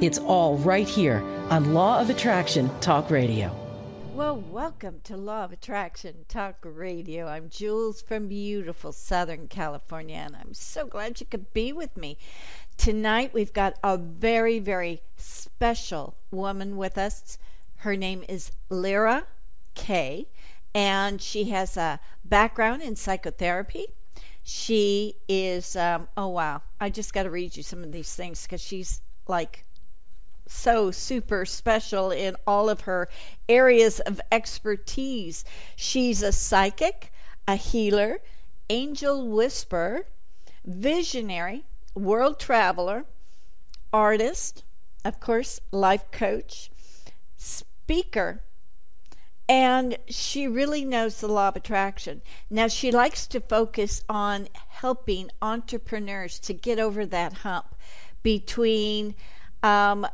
It's all right here on Law of Attraction Talk Radio. Well, welcome to Law of Attraction Talk Radio. I'm Jules from beautiful Southern California, and I'm so glad you could be with me. Tonight, we've got a very, very special woman with us. Her name is Lira Kay, and she has a background in psychotherapy. She is, um, oh wow, I just got to read you some of these things because she's like so super special in all of her areas of expertise. She's a psychic, a healer, angel whisperer, visionary, world traveler, artist, of course, life coach, speaker, and she really knows the law of attraction. Now, she likes to focus on helping entrepreneurs to get over that hump between um,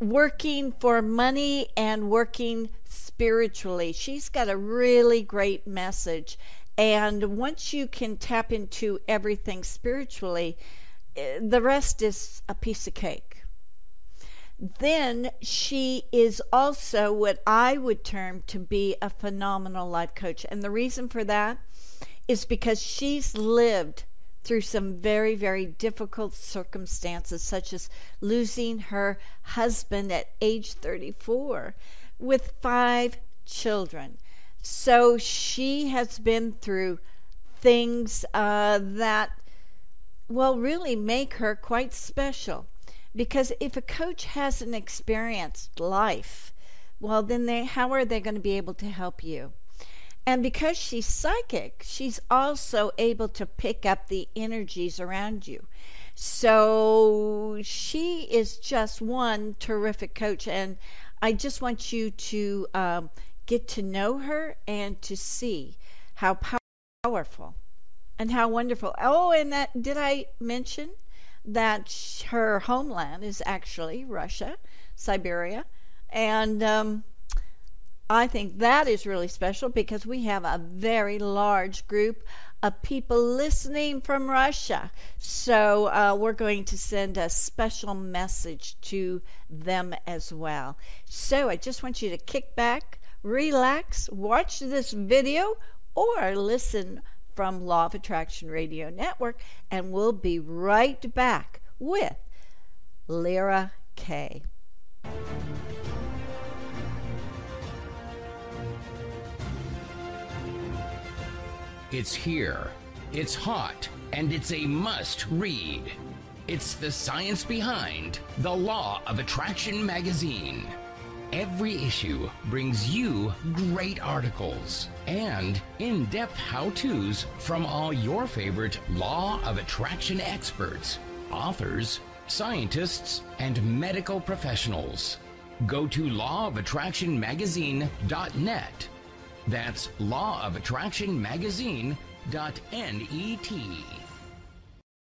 working for money and working spiritually. She's got a really great message. And once you can tap into everything spiritually, eh, the rest is a piece of cake. Then she is also what I would term to be a phenomenal life coach. And the reason for that is because she's lived through some very, very difficult circumstances, such as losing her husband at age 34 with five children. So she has been through things uh, that, well, really make her quite special. Because if a coach hasn't experienced life, well, then they, how are they going to be able to help you? And because she's psychic, she's also able to pick up the energies around you. So she is just one terrific coach. And I just want you to um, get to know her and to see how powerful and how wonderful. Oh, and that did I mention that her homeland is actually Russia, Siberia, and um, I think that is really special because we have a very large group of people listening from Russia. So uh, we're going to send a special message to them as well. So I just want you to kick back, relax, watch this video, or listen from Law of Attraction Radio Network, and we'll be right back with Lira Kay. It's here, it's hot, and it's a must read. It's the science behind The Law of Attraction magazine. Every issue brings you great articles and in depth how to's from all your favorite Law of Attraction experts, authors, scientists, and medical professionals. Go to lawofattractionmagazine.net that's lawofattractionmagazine.net.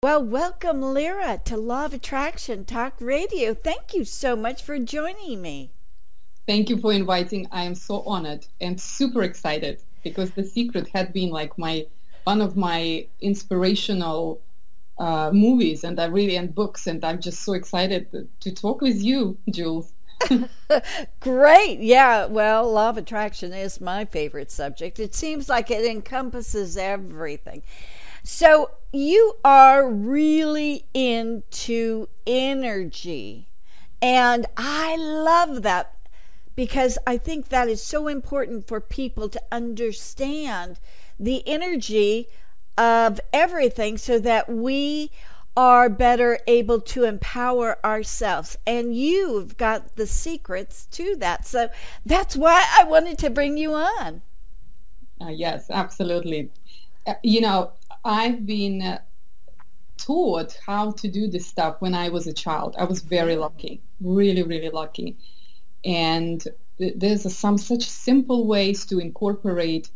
Well, welcome, Lira, to Law of Attraction Talk Radio. Thank you so much for joining me. Thank you for inviting. I am so honored and super excited because The Secret had been like my one of my inspirational uh, movies and I really and books and I'm just so excited to talk with you, Jules. Great. Yeah. Well, law of attraction is my favorite subject. It seems like it encompasses everything. So you are really into energy. And I love that because I think that is so important for people to understand the energy of everything so that we are better able to empower ourselves. And you've got the secrets to that. So that's why I wanted to bring you on. Uh, yes, absolutely. Uh, you know, I've been uh, taught how to do this stuff when I was a child. I was very lucky, really, really lucky. And there's some such simple ways to incorporate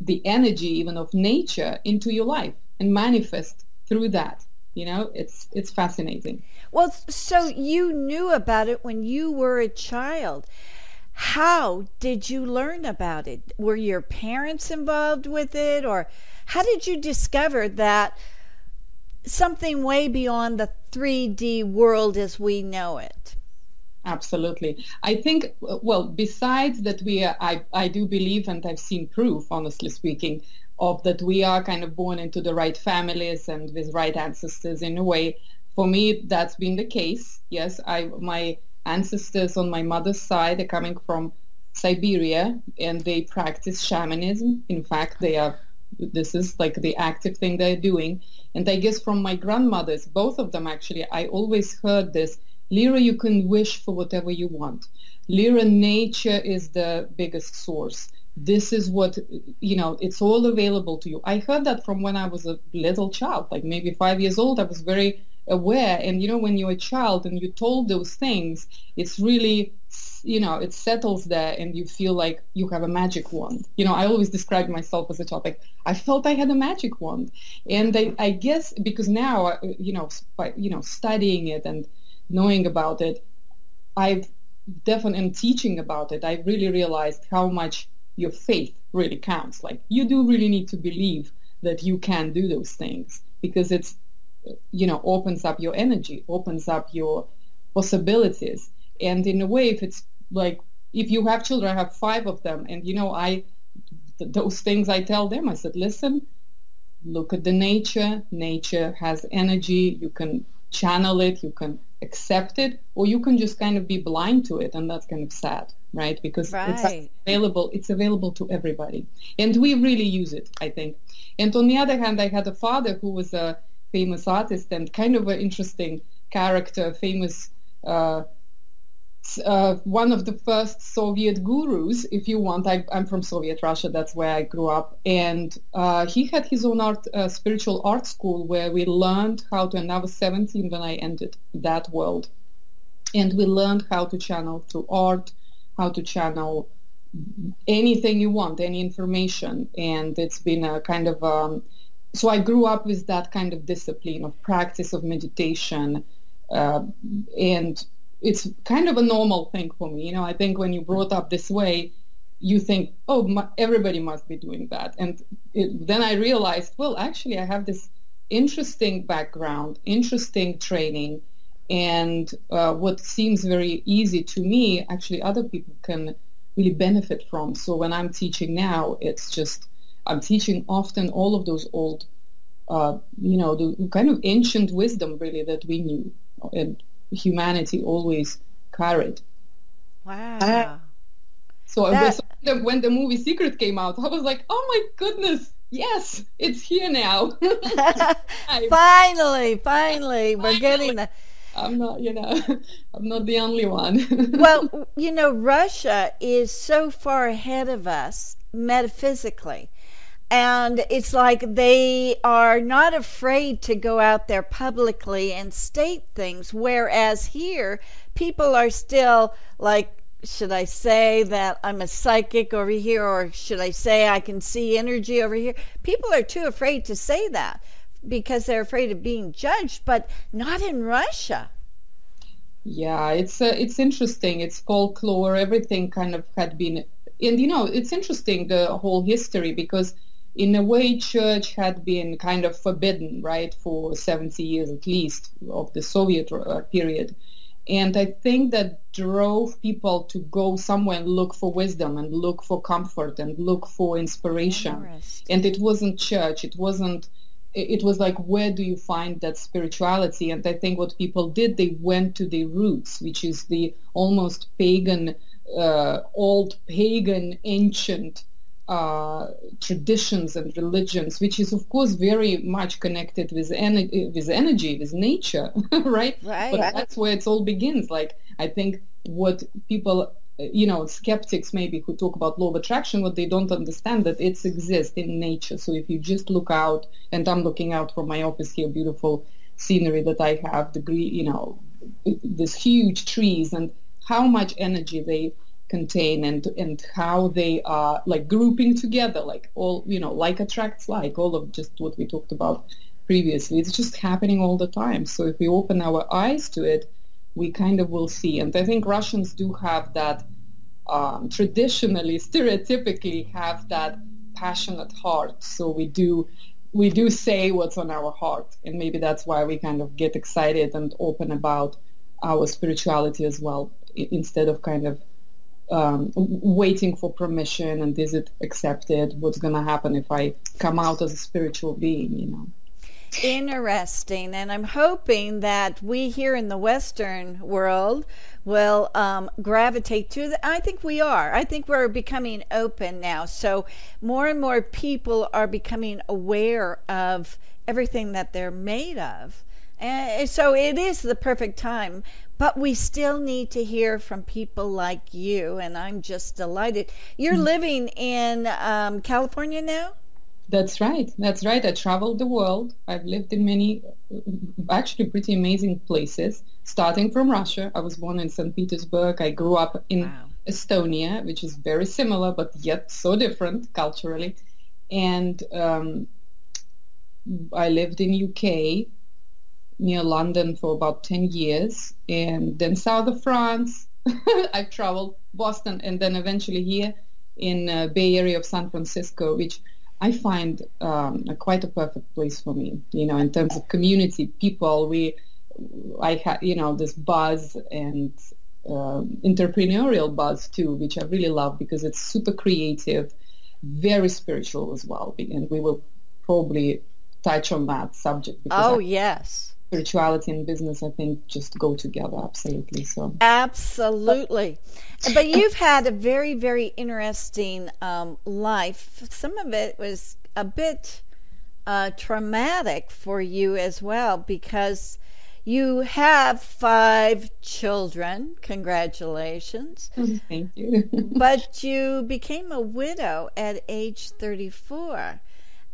the energy even of nature into your life and manifest through that you know? It's it's fascinating. Well so you knew about it when you were a child. How did you learn about it? Were your parents involved with it or how did you discover that something way beyond the 3D world as we know it? Absolutely. I think, well, besides that we I, I do believe, and I've seen proof, honestly speaking, of that we are kind of born into the right families and with right ancestors in a way. For me, that's been the case. Yes, I, my ancestors on my mother's side are coming from Siberia and they practice shamanism. In fact, they are, this is like the active thing they're doing. And I guess from my grandmothers, both of them actually, I always heard this Lira, you can wish for whatever you want. Lira, nature is the biggest source. This is what, you know, it's all available to you. I heard that from when I was a little child, like maybe five years old. I was very aware. And, you know, when you're a child and you're told those things, it's really, you know, it settles there and you feel like you have a magic wand. You know, I always describe myself as a topic. I felt I had a magic wand. And I, I guess because now, uh, you know, by, you know, studying it and knowing about it, I've definitely teaching about it, I really realized how much your faith really counts. Like you do really need to believe that you can do those things because it's you know opens up your energy, opens up your possibilities. And in a way, if it's like if you have children, I have five of them, and you know I th- those things I tell them. I said, listen, look at the nature. Nature has energy. You can channel it. You can accept it or you can just kind of be blind to it and that's kind of sad right because right. it's available it's available to everybody and we really use it i think and on the other hand i had a father who was a famous artist and kind of an interesting character famous uh, uh, one of the first Soviet gurus, if you want. I, am from Soviet Russia. That's where I grew up. And uh, he had his own art, uh, spiritual art school where we learned how to, and I was 17 when I entered that world. And we learned how to channel through art, how to channel anything you want, any information. And it's been a kind of, um, so I grew up with that kind of discipline of practice of meditation uh, and it's kind of a normal thing for me. You know, I think when you brought up this way, you think, oh, my, everybody must be doing that. And it, then I realized, well, actually, I have this interesting background, interesting training, and uh, what seems very easy to me, actually, other people can really benefit from. So when I'm teaching now, it's just I'm teaching often all of those old, uh, you know, the kind of ancient wisdom really that we knew and humanity always carried. Wow. so that... when the movie Secret came out, I was like, oh my goodness, yes, it's here now. finally, finally, we're getting the. I'm not, you know, I'm not the only one. well, you know, Russia is so far ahead of us metaphysically. And it's like they are not afraid to go out there publicly and state things. Whereas here, people are still like, should I say that I'm a psychic over here, or should I say I can see energy over here? People are too afraid to say that because they're afraid of being judged, but not in Russia. Yeah, it's uh, it's interesting. It's folklore. Everything kind of had been, and you know, it's interesting the whole history because in a way, church had been kind of forbidden, right, for 70 years at least of the Soviet uh, period. And I think that drove people to go somewhere and look for wisdom and look for comfort and look for inspiration. And it wasn't church. It wasn't, it was like, where do you find that spirituality? And I think what people did, they went to the roots, which is the almost pagan, uh, old pagan, ancient uh, traditions and religions, which is of course very much connected with, with energy, with nature, right? Right. But that's where it all begins. Like I think what people, you know, skeptics maybe who talk about law of attraction, what they don't understand that it exists in nature. So if you just look out, and I'm looking out from my office here, beautiful scenery that I have, the green, you know, this huge trees and how much energy they contain and and how they are like grouping together like all you know like attracts like all of just what we talked about previously. It's just happening all the time. So if we open our eyes to it we kind of will see. And i think russians do have that um, traditionally stereotypically have that passionate heart so we do we do say what's on our heart and maybe that's why we kind of get excited and open about our spirituality as well instead of kind of um, waiting for permission and is it accepted? What's going to happen if I come out as a spiritual being? You know. Interesting, and I'm hoping that we here in the Western world will um, gravitate to the. I think we are. I think we're becoming open now. So more and more people are becoming aware of everything that they're made of. And so it is the perfect time but we still need to hear from people like you, and I'm just delighted. You're mm living in um, California now? That's right. That's right. I traveled the world. I've lived in many, actually pretty amazing places, starting from Russia. I was born in St. Petersburg. I grew up in wow. Estonia, which is very similar, but yet so different culturally. And um, I lived in UK near London for about 10 years and then south of France. I've traveled Boston and then eventually here in uh, Bay Area of San Francisco, which I find um, a, quite a perfect place for me. You know, in terms of community, people, we, I have, you know, this buzz and uh, entrepreneurial buzz too, which I really love because it's super creative, very spiritual as well. And we will probably touch on that subject. Oh, I, yes spirituality and business, I think, just go together absolutely. So absolutely, but you've had a very, very interesting um, life. Some of it was a bit uh, traumatic for you as well because you have five children. Congratulations. Thank you. but you became a widow at age 34.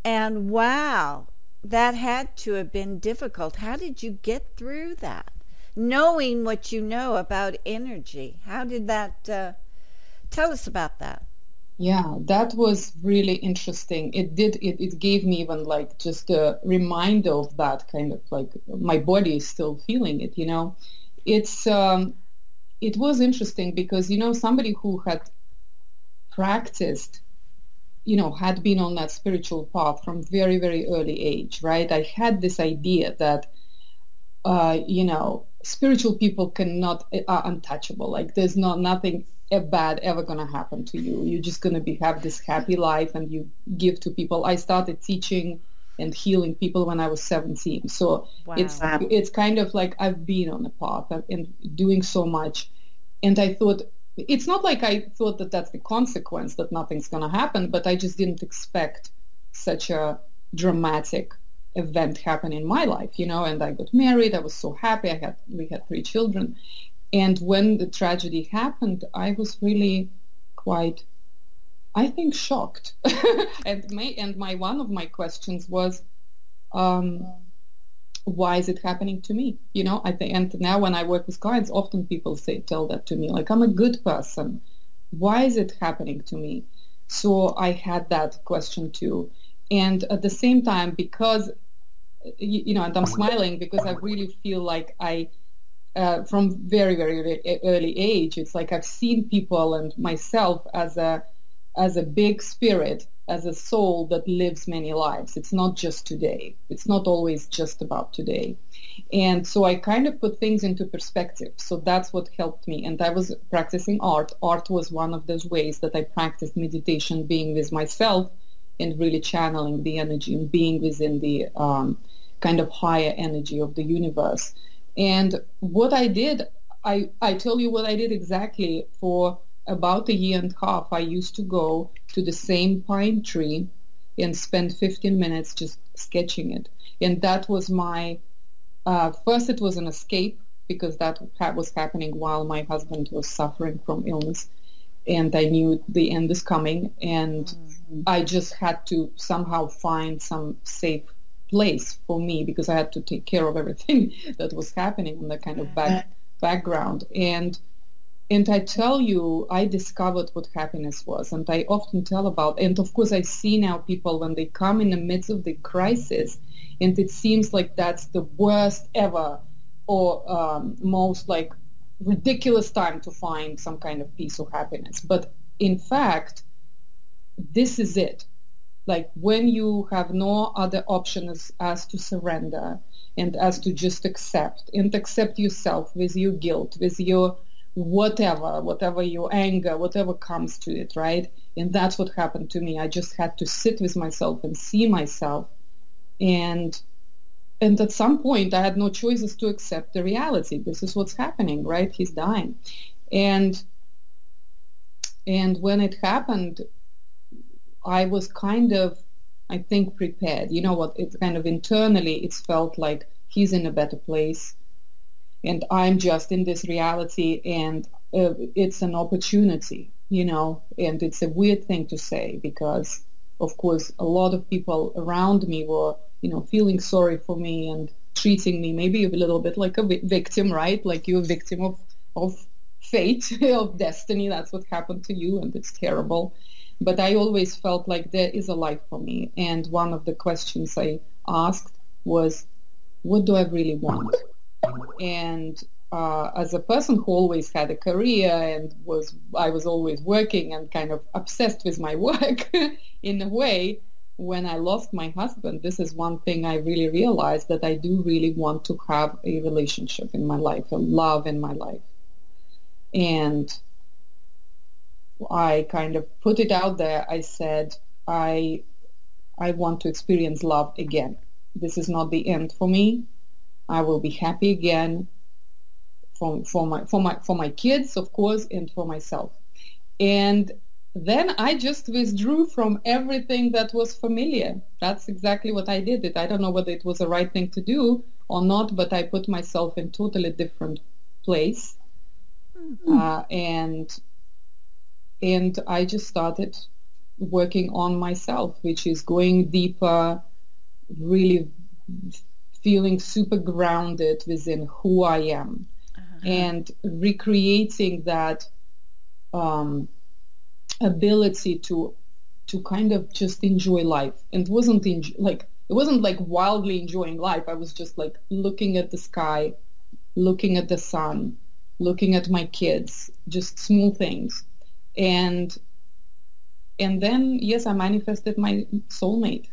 And wow, that had to have been difficult. How did you get through that? Knowing what you know about energy, how did that? Uh, tell us about that. Yeah, that was really interesting. It did. It, it gave me even like just a reminder of that kind of like my body is still feeling it. You know, it's um, it was interesting because you know somebody who had practiced you know, had been on that spiritual path from very, very early age, right? I had this idea that, uh, you know, spiritual people cannot, uh, are untouchable. Like there's not nothing bad ever going to happen to you. You're just going to be have this happy life and you give to people. I started teaching and healing people when I was 17. So wow. it's it's kind of like I've been on the path and doing so much. And I thought it's not like I thought that that's the consequence that nothing's going to happen, but I just didn't expect such a dramatic event happen in my life, you know. And I got married. I was so happy. I had we had three children, and when the tragedy happened, I was really quite, I think, shocked. and my and my one of my questions was. Um, why is it happening to me? You know, I think, and now when I work with clients, often people say, tell that to me, like, I'm a good person. Why is it happening to me? So I had that question too. And at the same time, because, you know, and I'm smiling because I really feel like I, uh, from very, very early age, it's like I've seen people and myself as a, as a big spirit as a soul that lives many lives. It's not just today. It's not always just about today. And so I kind of put things into perspective. So that's what helped me. And I was practicing art. Art was one of those ways that I practiced meditation, being with myself and really channeling the energy and being within the um, kind of higher energy of the universe. And what I did, I, I tell you what I did exactly for about a year and a half, I used to go to the same pine tree and spend 15 minutes just sketching it. And that was my, uh, first it was an escape because that was happening while my husband was suffering from illness. And I knew the end is coming. And mm-hmm. I just had to somehow find some safe place for me because I had to take care of everything that was happening in the kind of back, background. And and I tell you, I discovered what happiness was, and I often tell about. And of course, I see now people when they come in the midst of the crisis, and it seems like that's the worst ever, or um, most like ridiculous time to find some kind of peace or happiness. But in fact, this is it. Like when you have no other option as, as to surrender and as to just accept and accept yourself with your guilt, with your whatever, whatever your anger, whatever comes to it, right? And that's what happened to me. I just had to sit with myself and see myself. And and at some point I had no choices to accept the reality. This is what's happening, right? He's dying. And and when it happened, I was kind of I think prepared. You know what? It's kind of internally it's felt like he's in a better place and I'm just in this reality and uh, it's an opportunity, you know, and it's a weird thing to say because, of course, a lot of people around me were, you know, feeling sorry for me and treating me maybe a little bit like a victim, right? Like you're a victim of, of fate, of destiny. That's what happened to you and it's terrible. But I always felt like there is a life for me. And one of the questions I asked was, what do I really want? And uh, as a person who always had a career and was I was always working and kind of obsessed with my work in a way when I lost my husband this is one thing I really realized that I do really want to have a relationship in my life a love in my life. And I kind of put it out there. I said I I want to experience love again. This is not the end for me I will be happy again for, for my for my for my kids, of course, and for myself. And then I just withdrew from everything that was familiar. That's exactly what I did. It I don't know whether it was the right thing to do or not, but I put myself in totally different place, mm-hmm. uh, and and I just started working on myself, which is going deeper, really feeling super grounded within who I am uh-huh. and recreating that um, ability to to kind of just enjoy life and wasn't enjoy, like it wasn't like wildly enjoying life i was just like looking at the sky looking at the sun looking at my kids just small things and and then yes i manifested my soulmate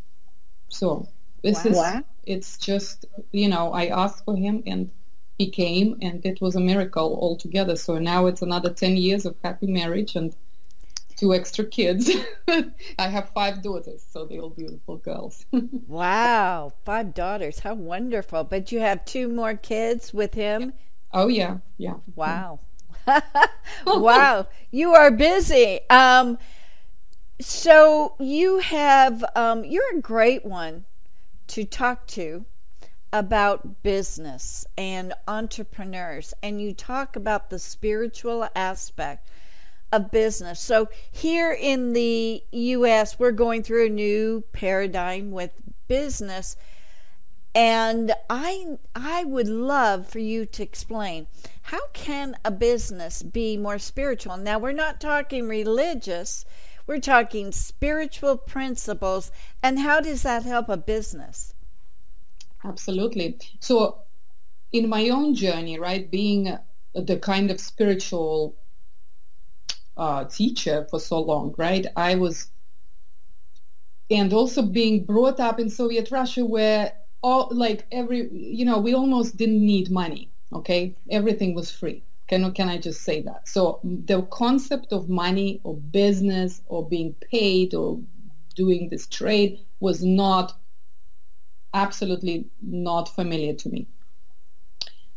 so this wow. is it's just, you know, I asked for him and he came and it was a miracle altogether. So now it's another 10 years of happy marriage and two extra kids. I have five daughters, so they're all beautiful girls. wow, five daughters. How wonderful. But you have two more kids with him? Oh, yeah, yeah. Wow. wow, you are busy. Um, so you have, um, you're a great one to talk to about business and entrepreneurs, and you talk about the spiritual aspect of business. So, here in the US, we're going through a new paradigm with business. And I I would love for you to explain how can a business be more spiritual? Now we're not talking religious, we're talking spiritual principles. And how does that help a business? Absolutely. So, in my own journey, right, being the kind of spiritual uh, teacher for so long, right, I was, and also being brought up in Soviet Russia where all, like every, you know, we almost didn't need money, okay? Everything was free. Can, can I just say that? So the concept of money or business or being paid or doing this trade was not absolutely not familiar to me.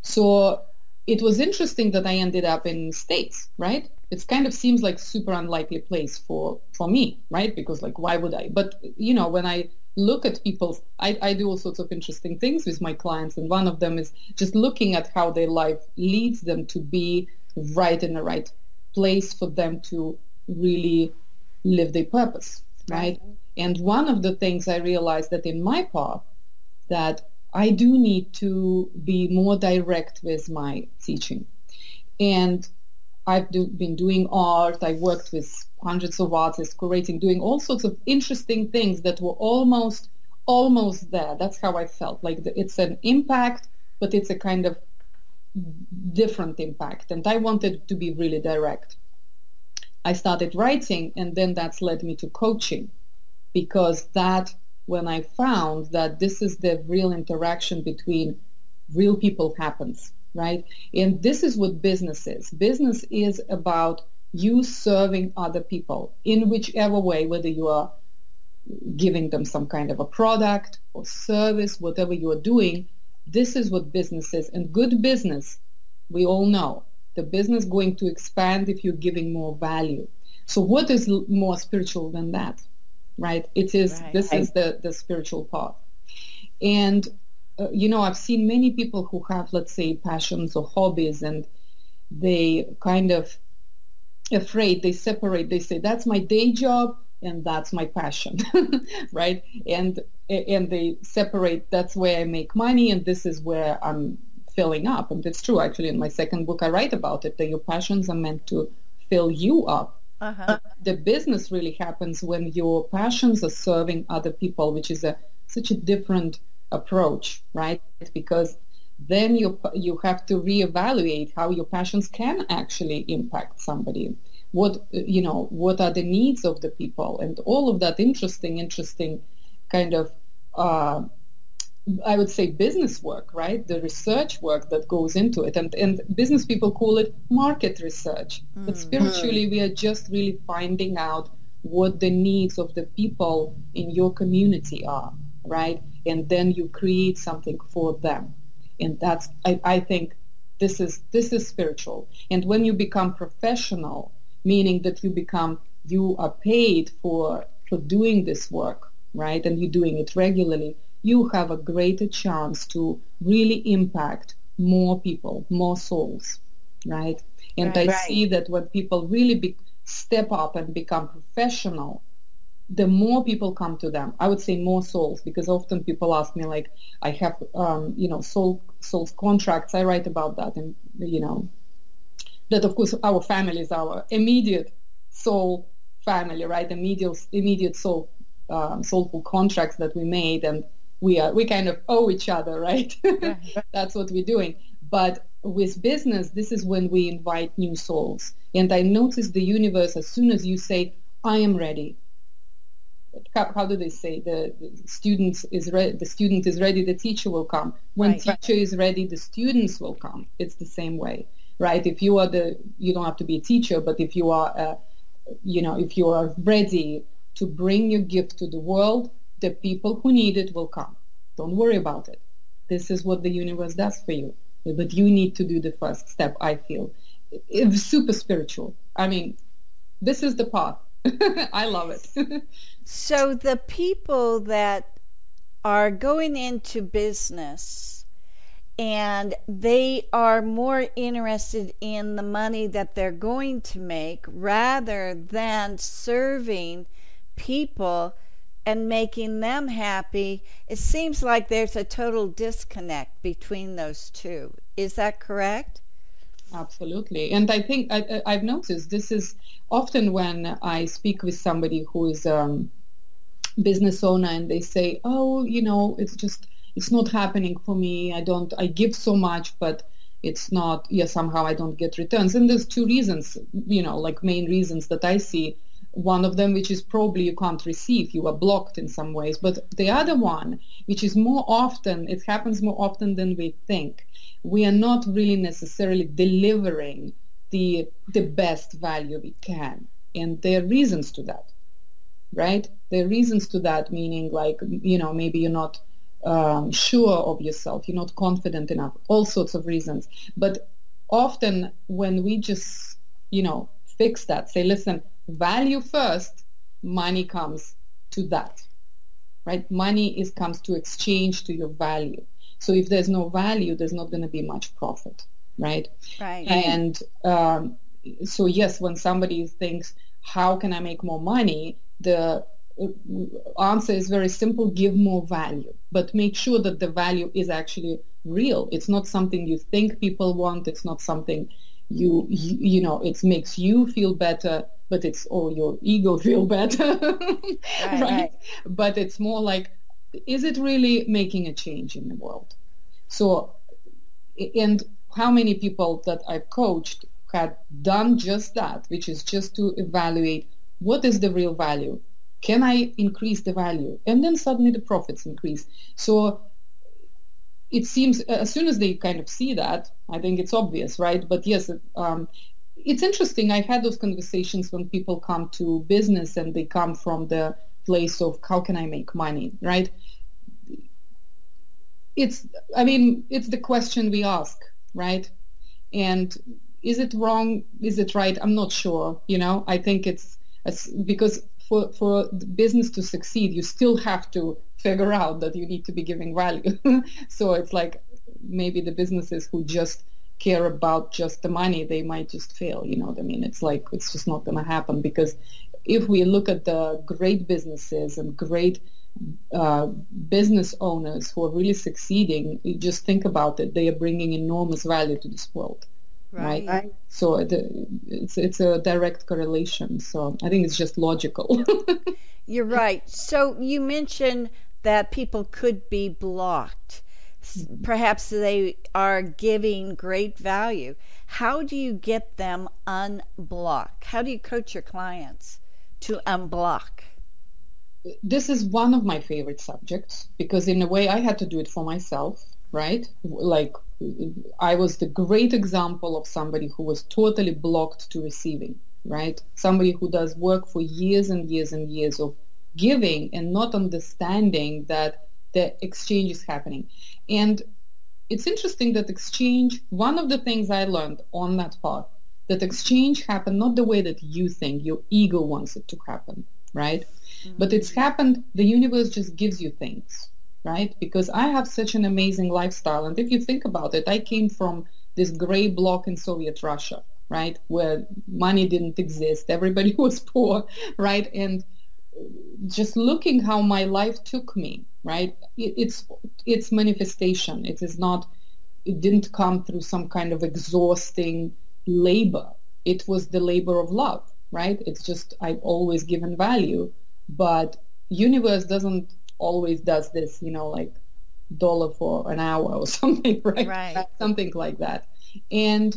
So it was interesting that I ended up in States, right? It kind of seems like super unlikely place for, for me, right? Because like, why would I? But, you know, when I look at people, I, I do all sorts of interesting things with my clients. And one of them is just looking at how their life leads them to be right in the right place for them to really live their purpose, right? right? And one of the things I realized that in my path that I do need to be more direct with my teaching. And I've do, been doing art. I worked with hundreds of artists, curating, doing all sorts of interesting things that were almost, almost there. That's how I felt. Like the, it's an impact, but it's a kind of different impact. And I wanted to be really direct. I started writing, and then that's led me to coaching, because that when I found that this is the real interaction between real people happens right? And this is what business is. Business is about you serving other people in whichever way, whether you are giving them some kind of a product or service, whatever you are doing, this is what business is. And good business, we all know, the business going to expand if you're giving more value. So what is more spiritual than that, right? It is, right. this is the, the spiritual part. And uh, you know, I've seen many people who have, let's say, passions or hobbies, and they kind of afraid. They separate. They say that's my day job and that's my passion, right? And and they separate. That's where I make money, and this is where I'm filling up. And it's true. Actually, in my second book, I write about it that your passions are meant to fill you up. Uh-huh. The business really happens when your passions are serving other people, which is a such a different approach, right? Because then you you have to reevaluate how your passions can actually impact somebody. What you know, what are the needs of the people, and all of that interesting, interesting kind of. Uh, I would say business work, right? The research work that goes into it. And, and business people call it market research. Mm. But spiritually, we are just really finding out what the needs of the people in your community are, right? And then you create something for them. And that's, I, I think, this is this is spiritual. And when you become professional, meaning that you become, you are paid for for doing this work, right? And you're doing it regularly, you have a greater chance to really impact more people, more souls, right? And right. I see that when people really be, step up and become professional the more people come to them, I would say more souls, because often people ask me like, I have, um, you know, soul souls contracts. I write about that, and you know, that of course our family is our immediate soul family, right? Immediate immediate soul um, soulful contracts that we made, and we are we kind of owe each other, right? That's what we're doing. But with business, this is when we invite new souls, and I notice the universe as soon as you say, I am ready how, how do they say? The, the student is ready the student is ready the teacher will come. When right. teacher is ready the students will come. It's the same way right? If you are the you don't have to be a teacher but if you are uh, you know if you are ready to bring your gift to the world the people who need it will come. Don't worry about it. This is what the universe does for you. But you need to do the first step i feel. It's super spiritual. I mean this is the path. I love it. so the people that are going into business and they are more interested in the money that they're going to make rather than serving people and making them happy, it seems like there's a total disconnect between those two. Is that correct? Absolutely. And I think I, have noticed this is often when I speak with somebody who is um, business owner and they say, oh, you know, it's just, it's not happening for me. I don't, I give so much, but it's not, yeah, somehow I don't get returns. And there's two reasons, you know, like main reasons that I see one of them which is probably you can't receive you are blocked in some ways but the other one which is more often it happens more often than we think we are not really necessarily delivering the the best value we can and there are reasons to that right there are reasons to that meaning like you know maybe you're not um, sure of yourself you're not confident enough all sorts of reasons but often when we just you know fix that say listen value first, money comes to that, right? Money is comes to exchange to your value. So if there's no value, there's not going to be much profit, right? Right. And um, so yes, when somebody thinks, how can I make more money? The uh, answer is very simple, give more value, but make sure that the value is actually real. It's not something you think people want. It's not something you, you you know it makes you feel better but it's all your ego feel better right. right but it's more like is it really making a change in the world so and how many people that i've coached had done just that which is just to evaluate what is the real value can i increase the value and then suddenly the profits increase so it seems as soon as they kind of see that, I think it's obvious, right? But yes, um, it's interesting. I've had those conversations when people come to business and they come from the place of how can I make money, right? It's, I mean, it's the question we ask, right? And is it wrong? Is it right? I'm not sure. You know, I think it's, because for for business to succeed, you still have to figure out that you need to be giving value. so it's like maybe the businesses who just care about just the money, they might just fail. You know what I mean? It's like it's just not going to happen because if we look at the great businesses and great uh, business owners who are really succeeding, just think about it. They are bringing enormous value to this world. Right. right. So it's it's a direct correlation. So I think it's just logical. You're right. So you mentioned that people could be blocked. Mm-hmm. Perhaps they are giving great value. How do you get them unblocked? How do you coach your clients to unblock? This is one of my favorite subjects because, in a way, I had to do it for myself, right? Like, I was the great example of somebody who was totally blocked to receiving, right? Somebody who does work for years and years and years of giving and not understanding that the exchange is happening. And it's interesting that exchange, one of the things I learned on that path, that exchange happened not the way that you think, your ego wants it to happen, right? Mm-hmm. But it's happened, the universe just gives you things, right? Because I have such an amazing lifestyle. And if you think about it, I came from this gray block in Soviet Russia, right? Where money didn't exist. Everybody was poor, right? And just looking how my life took me, right? It, it's it's manifestation. It is not. It didn't come through some kind of exhausting labor. It was the labor of love, right? It's just I've always given value, but universe doesn't always does this, you know, like dollar for an hour or something, right? Right. Something like that. And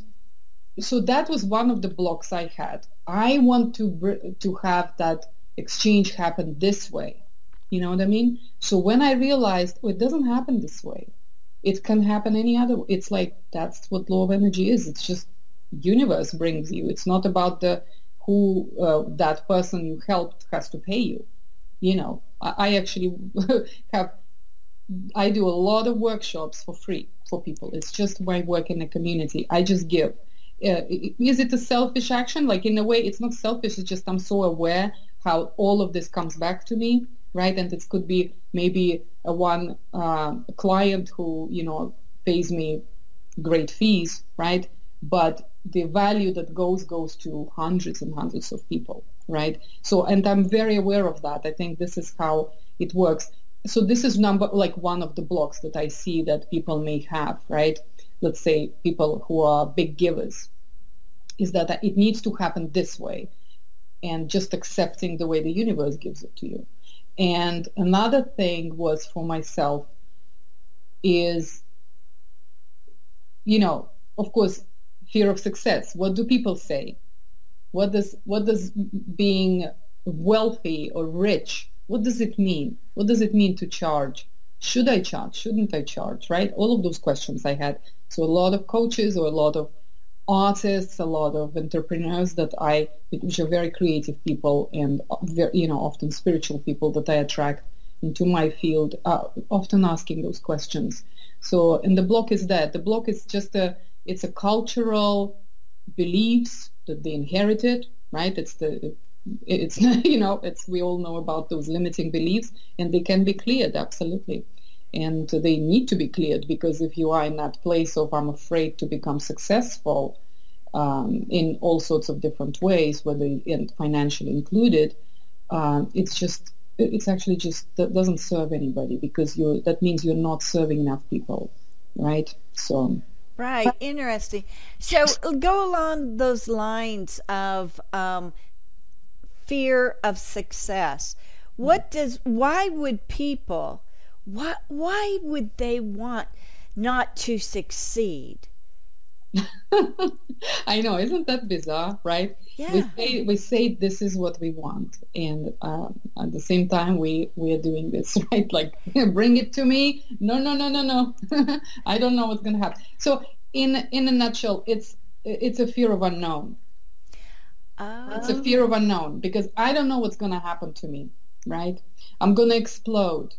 so that was one of the blocks I had. I want to to have that exchange happen this way. You know what I mean? So when I realized oh, it doesn't happen this way, it can happen any other way. It's like that's what law of energy is. It's just universe brings you. It's not about the who uh, that person you helped has to pay you. You know, I, actually have I do a lot of workshops for free for people. It's just my work in the community. I just give. Uh, is it a selfish action? Like in a way, it's not selfish. It's just I'm so aware how all of this comes back to me, right? And it could be maybe a one uh, client who, you know, pays me great fees, right? But the value that goes goes to hundreds and hundreds of people, right? So, and I'm very aware of that. I think this is how it works. So this is number like one of the blocks that I see that people may have, right? Let's say people who are big givers, is that it needs to happen this way and just accepting the way the universe gives it to you. And another thing was for myself is, you know, of course, fear of success. What do people say? What does what does being wealthy or rich? What does it mean? What does it mean to charge? Should I charge? Shouldn't I charge? Right? All of those questions I had. So a lot of coaches or a lot of artists, a lot of entrepreneurs that I, which are very creative people and very, you know, often spiritual people that I attract into my field, uh, often asking those questions. So, and the block is that the block is just a, it's a cultural beliefs that they inherited, right? It's the, it's you know, it's we all know about those limiting beliefs, and they can be cleared absolutely and they need to be cleared because if you are in that place of I'm afraid to become successful um, in all sorts of different ways, whether and financially included, um, it's just it's actually just that doesn't serve anybody because you that means you're not serving enough people, right? So Right, interesting. So go along those lines of um, fear of success. What does? Why would people? Why? Why would they want not to succeed? I know, isn't that bizarre, right? Yeah. We say we say this is what we want, and um, at the same time we we are doing this, right? Like bring it to me. No, no, no, no, no. I don't know what's going to happen. So in in a nutshell, it's it's a fear of unknown. Oh. It's a fear of unknown because I don't know what's going to happen to me, right? I'm going to explode.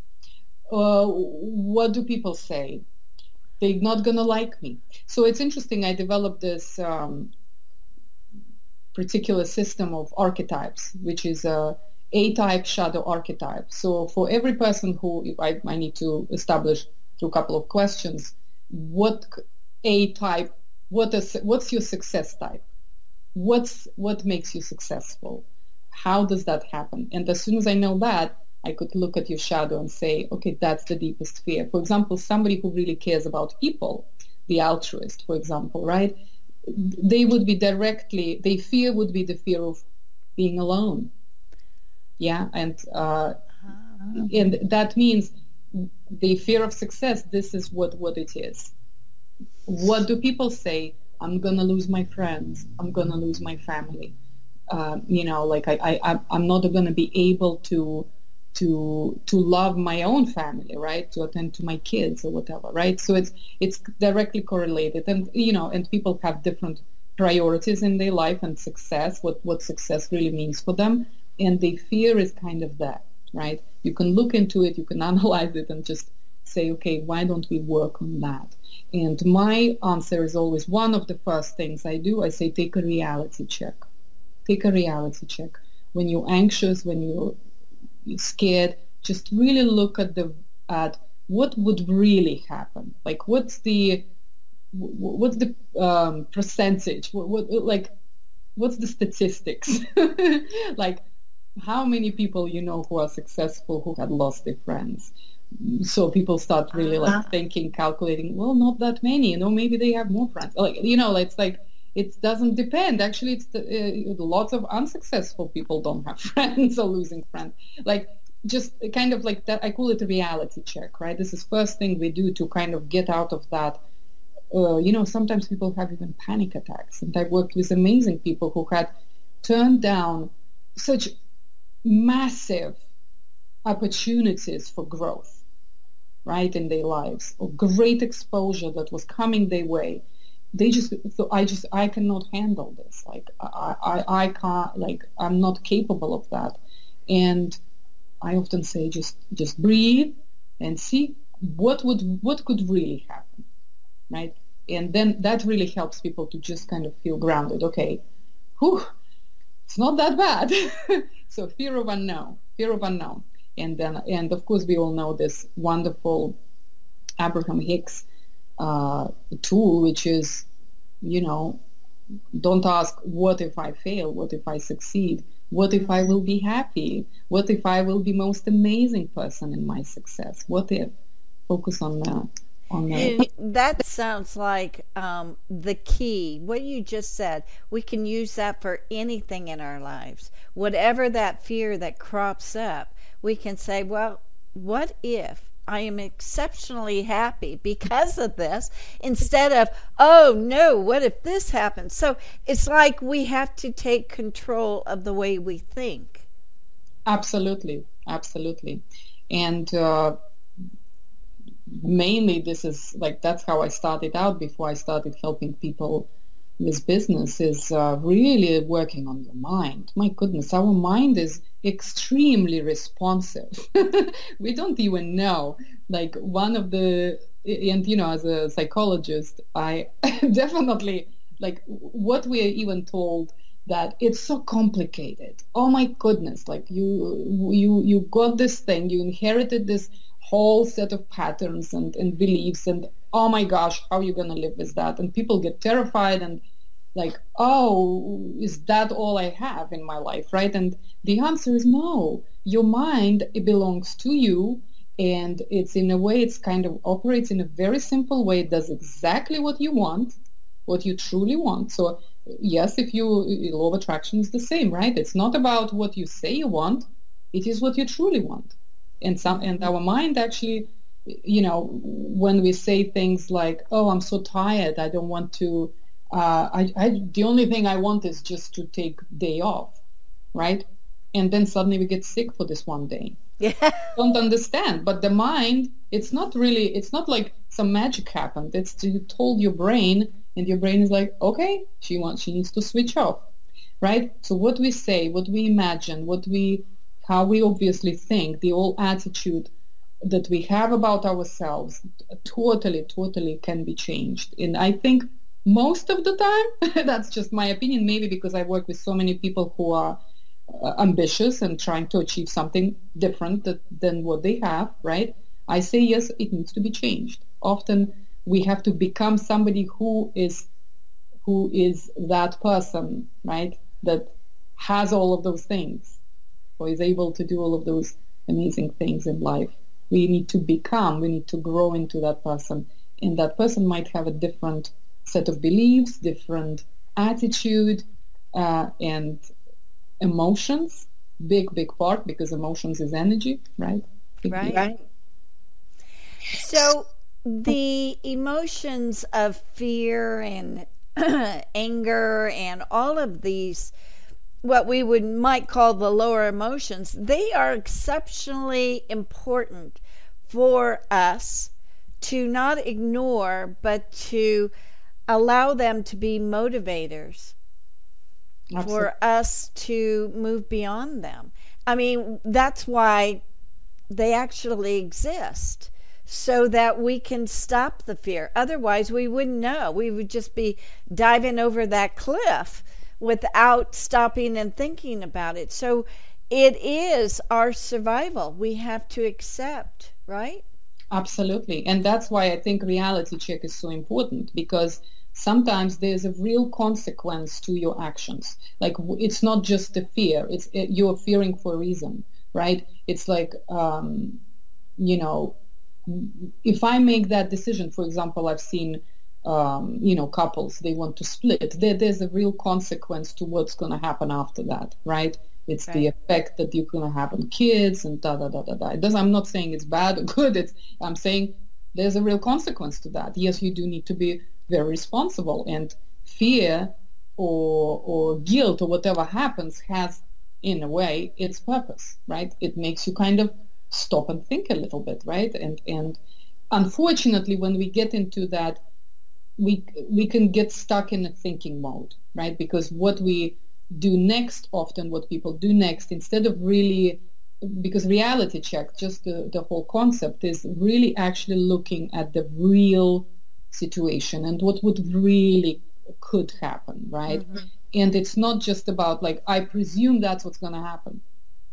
Uh, what do people say? They're not going to like me. So it's interesting. I developed this um, particular system of archetypes, which is a A-type shadow archetype. So for every person who I, I need to establish through a couple of questions, what A-type, what is, what's your success type? What's what makes you successful? How does that happen? And as soon as I know that, I could look at your shadow and say, okay, that's the deepest fear. For example, somebody who really cares about people, the altruist, for example, right? They would be directly, their fear would be the fear of being alone. Yeah, and uh, uh-huh. and that means the fear of success. This is what what it is. What do people say? I'm gonna lose my friends. I'm gonna lose my family. Uh, you know, like I, I I'm not gonna be able to to to love my own family right? To attend to my kids or whatever right? So it's it's directly correlated. And you know and people have different priorities in their life and success what what success really means for them. And the fear is kind of that right? You can look into it you can analyze it and just say okay why don't we work on that? And my answer is always one of the first things i do i say take a reality check. Take a reality check. When you're anxious when you're scared, just really look at the at what would really happen. Like, what's the what's the um, percentage? What, what like what's the statistics? like, how many people you know who are successful who had lost their friends? So people start really like uh-huh. thinking, calculating. Well, not that many. You know, maybe they have more friends. Like, you know, it's like it doesn't depend. Actually, it's the, uh, lots of unsuccessful people don't have friends or losing friends. Like just kind of like that. I call it a reality check, right? This is first thing we do to kind of get out of that. Uh, you know, sometimes people have even panic attacks, and I've worked with amazing people who had turned down such massive opportunities for growth, right, in their lives, or great exposure that was coming their way they just so I just I cannot handle this. Like I, I I can't like I'm not capable of that. And I often say just just breathe and see what would what could really happen. Right? And then that really helps people to just kind of feel grounded. Okay, whew, it's not that bad. so fear of unknown, fear of unknown. And then and of course we all know this wonderful Abraham Hicks uh, tool, which is, you know, don't ask what if I fail, what if I succeed, what if I will be happy, what if I will be most amazing person in my success, what if focus on that. On that. that sounds like um, the key. What you just said, we can use that for anything in our lives. Whatever that fear that crops up, we can say, well, what if I am exceptionally happy because of this instead of, oh no, what if this happens? So it's like we have to take control of the way we think. Absolutely, absolutely. And uh, mainly this is like that's how I started out before I started helping people with business is uh, really working on your mind. My goodness, our mind is extremely responsive. we don't even know. Like one of the, and you know, as a psychologist, I definitely like what we are even told that it's so complicated. Oh my goodness! Like you, you, you got this thing. You inherited this whole set of patterns and, and beliefs and oh my gosh, how are you going to live with that? And people get terrified and like, oh, is that all I have in my life, right? And the answer is no. Your mind it belongs to you, and it's in a way it's kind of operates in a very simple way it does exactly what you want what you truly want so yes if you law of attraction is the same right it's not about what you say you want it is what you truly want and some and our mind actually you know when we say things like oh i'm so tired i don't want to uh, I, I the only thing i want is just to take day off right? And then suddenly we get sick for this one day. Yeah. Don't understand. But the mind it's not really it's not like some magic happened. It's you told your brain and your brain is like okay she wants she needs to switch off right? So what we say what we imagine what we how we obviously think the whole attitude that we have about ourselves totally totally can be changed and i think most of the time that's just my opinion maybe because i work with so many people who are uh, ambitious and trying to achieve something different that, than what they have, right? I say yes, it needs to be changed. Often we have to become somebody who is who is that person, right? That has all of those things or is able to do all of those amazing things in life. We need to become, we need to grow into that person. And that person might have a different set of beliefs, different attitude, uh, and emotions, big, big part because emotions is energy, right? Right. right. So the emotions of fear and anger and all of these what we would might call the lower emotions they are exceptionally important for us to not ignore but to allow them to be motivators Absolutely. for us to move beyond them. I mean, that's why they actually exist so that we can stop the fear. Otherwise, we wouldn't know. We would just be diving over that cliff without stopping and thinking about it. So it is our survival. We have to accept, right? Absolutely. And that's why I think reality check is so important because sometimes there's a real consequence to your actions. Like it's not just the fear; it's it, you're fearing for a reason, right? It's like um, you know, if I make that decision, for example, I've seen um, you know couples they want to split. There, there's a real consequence to what's going to happen after that, right? It's right. the effect that you're going to have on kids and da da da da da. Does, I'm not saying it's bad or good. It's I'm saying there's a real consequence to that. Yes, you do need to be very responsible. And fear or, or guilt or whatever happens has, in a way, its purpose, right? It makes you kind of stop and think a little bit, right? And, and unfortunately, when we get into that, we, we can get stuck in a thinking mode, right? Because what we do next, often what people do next, instead of really because reality check, just the, the whole concept is really actually looking at the real situation and what would really could happen, right? Mm-hmm. And it's not just about like I presume that's what's going to happen,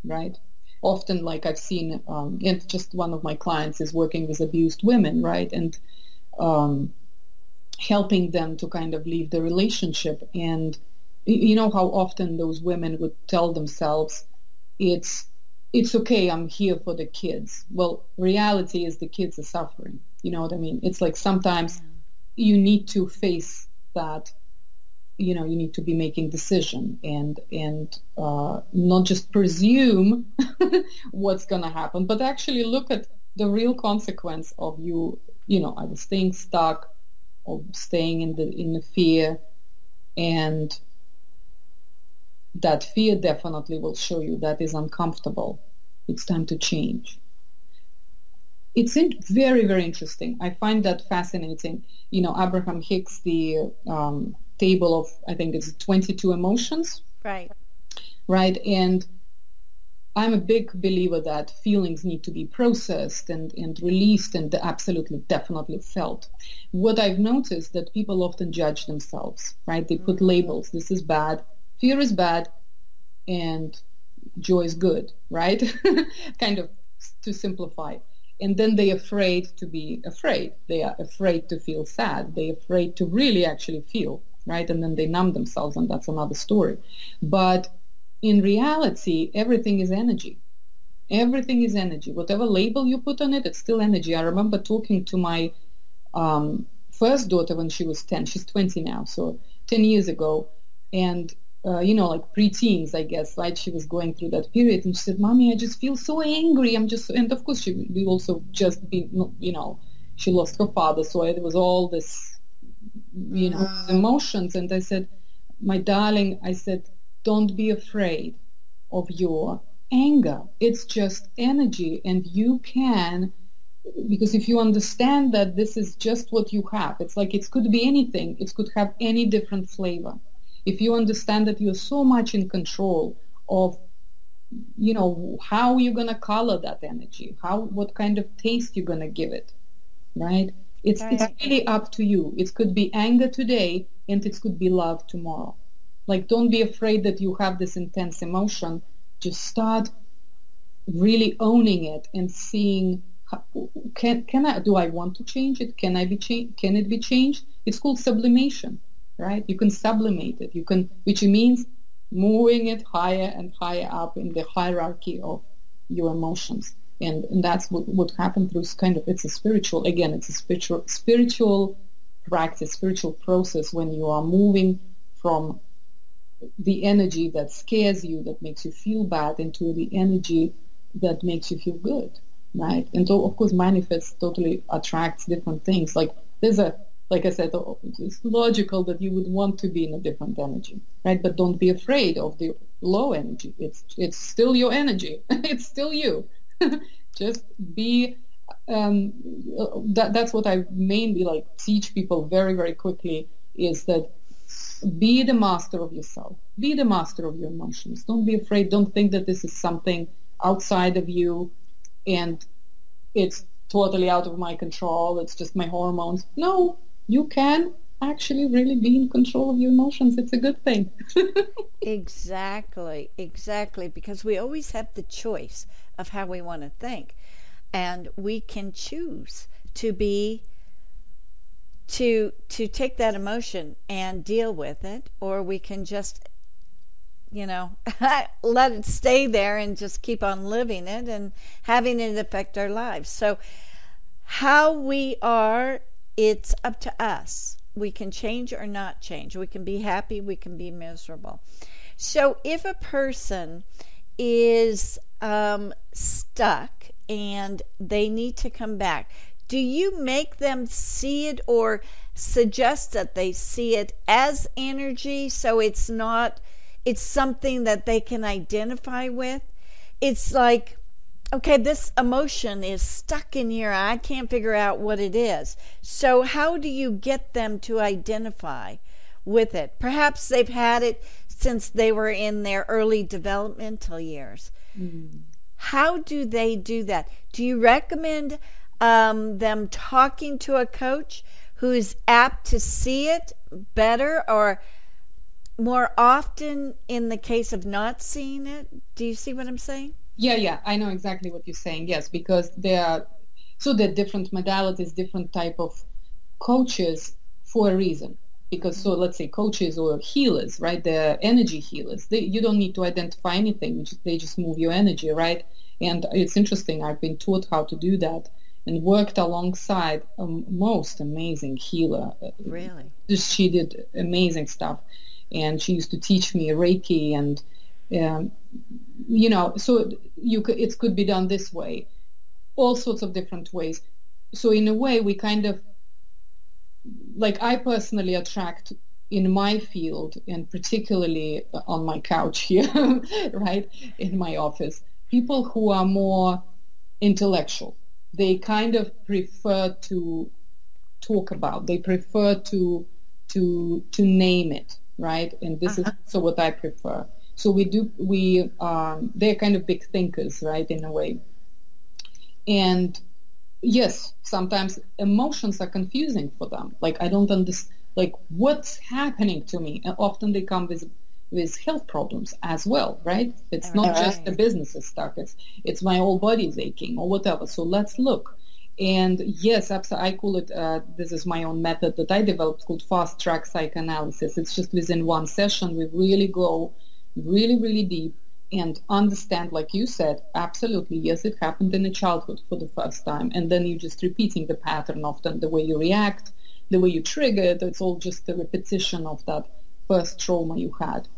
right? Often, like I've seen, um, and just one of my clients is working with abused women, right, and um, helping them to kind of leave the relationship. And you know how often those women would tell themselves, "It's it's okay, I'm here for the kids." Well, reality is the kids are suffering. You know what I mean? It's like sometimes you need to face that you know you need to be making decision and and uh, not just presume what's going to happen but actually look at the real consequence of you you know either staying stuck staying in the in the fear and that fear definitely will show you that is uncomfortable it's time to change it's in, very, very interesting. I find that fascinating. You know, Abraham Hicks, the um, table of, I think it's 22 emotions. Right. Right. And I'm a big believer that feelings need to be processed and, and released and absolutely, definitely felt. What I've noticed that people often judge themselves, right? They put mm-hmm. labels. This is bad. Fear is bad. And joy is good, right? kind of to simplify and then they're afraid to be afraid. They are afraid to feel sad. They're afraid to really actually feel, right? And then they numb themselves, and that's another story. But in reality, everything is energy, Everything is energy. Whatever label you put on it, it's still energy. I remember talking to my um, first daughter when she was 10. She's 20 now, so 10 years ago. And, uh, you know, like preteens, I guess, right? She was going through that period. And she said, Mommy, I just feel so angry. I'm just, and of course, she, we also just been, you know, she lost her father. So it was all this, you know, mm. emotions. And I said, my darling, I said, don't be afraid of your anger. It's just energy and you can because if you understand that this is just what you have, it's like it could be anything. It could have any different flavor. If you understand that you're so much in control of, you know, how you're gonna color that energy, how what kind of taste you're gonna give it, right? It's right. it's really up to you. It could be anger today, and it could be love tomorrow. Like, don't be afraid that you have this intense emotion. Just start really owning it and seeing can can I do I want to change it? Can I be changed? Can it be changed? It's called sublimation, right? You can sublimate it. You can, which means moving it higher and higher up in the hierarchy of your emotions, and, and that's what what happened through kind of it's a spiritual again it's a spiritual spiritual practice, spiritual process when you are moving from the energy that scares you, that makes you feel bad, into the energy that makes you feel good right? And so, of course, manifest totally attracts different things. Like there's a, like I said, it's logical that you would want to be in a different energy, right? But don't be afraid of the low energy. It's it's still your energy. it's still you. Just be. Um, that that's what I mainly like teach people very very quickly is that be the master of yourself. Be the master of your emotions. Don't be afraid. Don't think that this is something outside of you and it's totally out of my control. It's just my hormones. No, you can actually really be in control of your emotions. It's a good thing. exactly, exactly. Because we always have the choice of how we want to think. And we can choose to be to to take that emotion and deal with it or we can just you know, let it stay there and just keep on living it and having it affect our lives. So, how we are, it's up to us. We can change or not change. We can be happy, we can be miserable. So, if a person is um, stuck and they need to come back, do you make them see it or suggest that they see it as energy so it's not? It's something that they can identify with. It's like, okay, this emotion is stuck in here. I can't figure out what it is. So, how do you get them to identify with it? Perhaps they've had it since they were in their early developmental years. Mm-hmm. How do they do that? Do you recommend um, them talking to a coach who's apt to see it better or more often in the case of not seeing it. Do you see what I'm saying? Yeah, yeah, I know exactly what you're saying. Yes, because there are so there are different modalities, different type of coaches for a reason. Because so let's say coaches or healers, right? They're energy healers. They, you don't need to identify anything. They just move your energy, right? And it's interesting. I've been taught how to do that and worked alongside a most amazing healer. Really? She did amazing stuff and she used to teach me Reiki and um, you know so you could, it could be done this way all sorts of different ways so in a way we kind of like I personally attract in my field and particularly on my couch here right in my office people who are more intellectual they kind of prefer to talk about they prefer to to to name it right? And this uh-huh. is so what I prefer. So we do we um, they're kind of big thinkers, right, in a way. And yes, sometimes emotions are confusing for them. Like I don't understand, like what's happening to me. And often they come with with health problems as well, right? It's not right. just the business is stuck. It's it's my whole body's aching or whatever. So let's look. And yes, I call it, uh, this is my own method that I developed called fast track psychoanalysis. It's just within one session, we really go really, really deep and understand, like you said, absolutely, yes, it happened in a childhood for the first time. And then you're just repeating the pattern often, the way you react, the way you trigger it. It's all just a repetition of that first trauma you had.